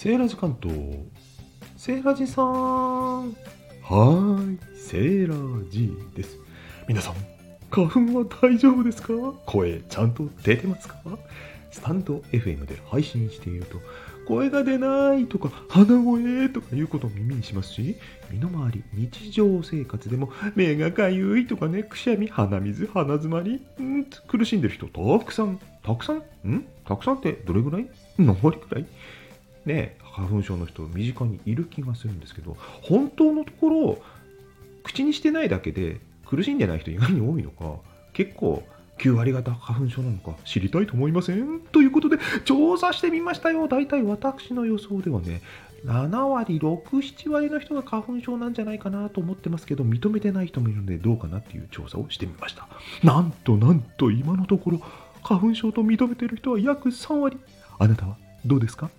セーラジ関東セーラジさん。はーいセーラジです。皆さん花粉は大丈夫ですか？声ちゃんと出てますか？スタンド FM で配信していると声が出ないとか鼻声とかいうことを耳にしますし身の回り日常生活でも目がかゆいとかねくしゃみ鼻水鼻詰まりん苦しんでる人たくさんたくさん？ん？たくさんってどれぐらい？何割くらい？ね花粉症の人身近にいる気がするんですけど本当のところ口にしてないだけで苦しんでない人意外に多いのか結構9割方花粉症なのか知りたいと思いません？ということで調査してみましたよ。大体私の予想ではね7割67割の人が花粉症なんじゃないかなと思ってますけど認めてない人もいるのでどうかなっていう調査をしてみました。なんとなんと今のところ花粉症と認めてる人は約3割。あなたはどうですか？